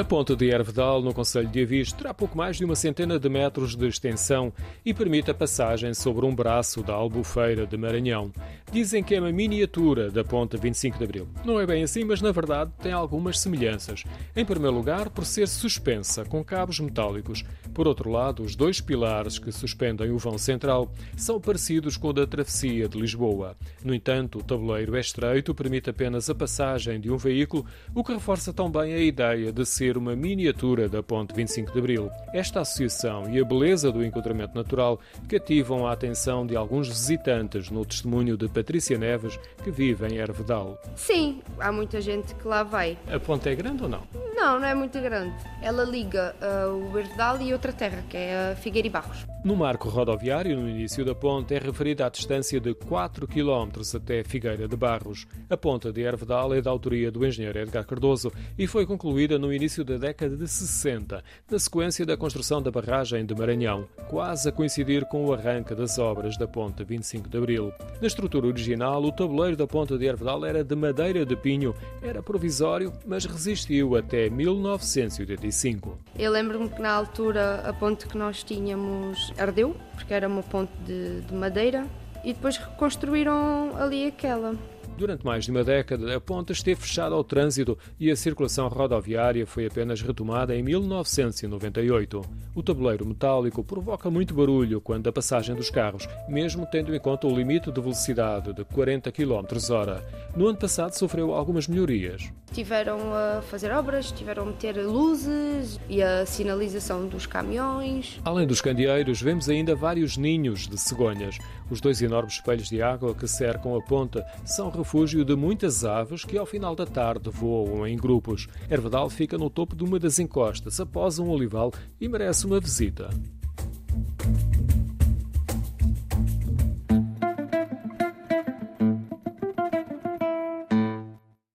A ponta de Ervedal, no Conselho de Avis, terá pouco mais de uma centena de metros de extensão e permite a passagem sobre um braço da Albufeira de Maranhão. Dizem que é uma miniatura da ponta 25 de Abril. Não é bem assim, mas na verdade tem algumas semelhanças. Em primeiro lugar, por ser suspensa com cabos metálicos. Por outro lado, os dois pilares que suspendem o vão central são parecidos com o da travessia de Lisboa. No entanto, o tabuleiro é estreito, permite apenas a passagem de um veículo, o que reforça também a ideia de ser uma miniatura da Ponte 25 de Abril. Esta associação e a beleza do encontramento natural cativam a atenção de alguns visitantes, no testemunho de Patrícia Neves, que vive em Hervedal. Sim, há muita gente que lá vai. A ponte é grande ou não? Não, não é muito grande. Ela liga uh, o Hervedal e outra terra, que é a Figueira e Barros. No marco rodoviário, no início da ponte, é referida a distância de 4 km até Figueira de Barros. A ponta de Hervedal é da autoria do engenheiro Edgar Cardoso e foi concluída no início da década de 60, na sequência da construção da barragem de Maranhão, quase a coincidir com o arranque das obras da ponta 25 de Abril. Na estrutura original, o tabuleiro da ponta de Hervedal era de madeira de pinho, era provisório, mas resistiu até 1985. Eu lembro-me que na altura a ponte que nós tínhamos ardeu, porque era uma ponte de, de madeira, e depois reconstruíram ali aquela. Durante mais de uma década, a ponta esteve fechada ao trânsito e a circulação rodoviária foi apenas retomada em 1998. O tabuleiro metálico provoca muito barulho quando a passagem dos carros, mesmo tendo em conta o limite de velocidade de 40 km/h. No ano passado sofreu algumas melhorias. Tiveram a fazer obras, tiveram a meter luzes e a sinalização dos caminhões. Além dos candeeiros, vemos ainda vários ninhos de cegonhas. Os dois enormes espelhos de água que cercam a ponta são refúgio de muitas aves que ao final da tarde voam em grupos. Ervedal fica no topo de uma das encostas, após um olival, e merece uma visita.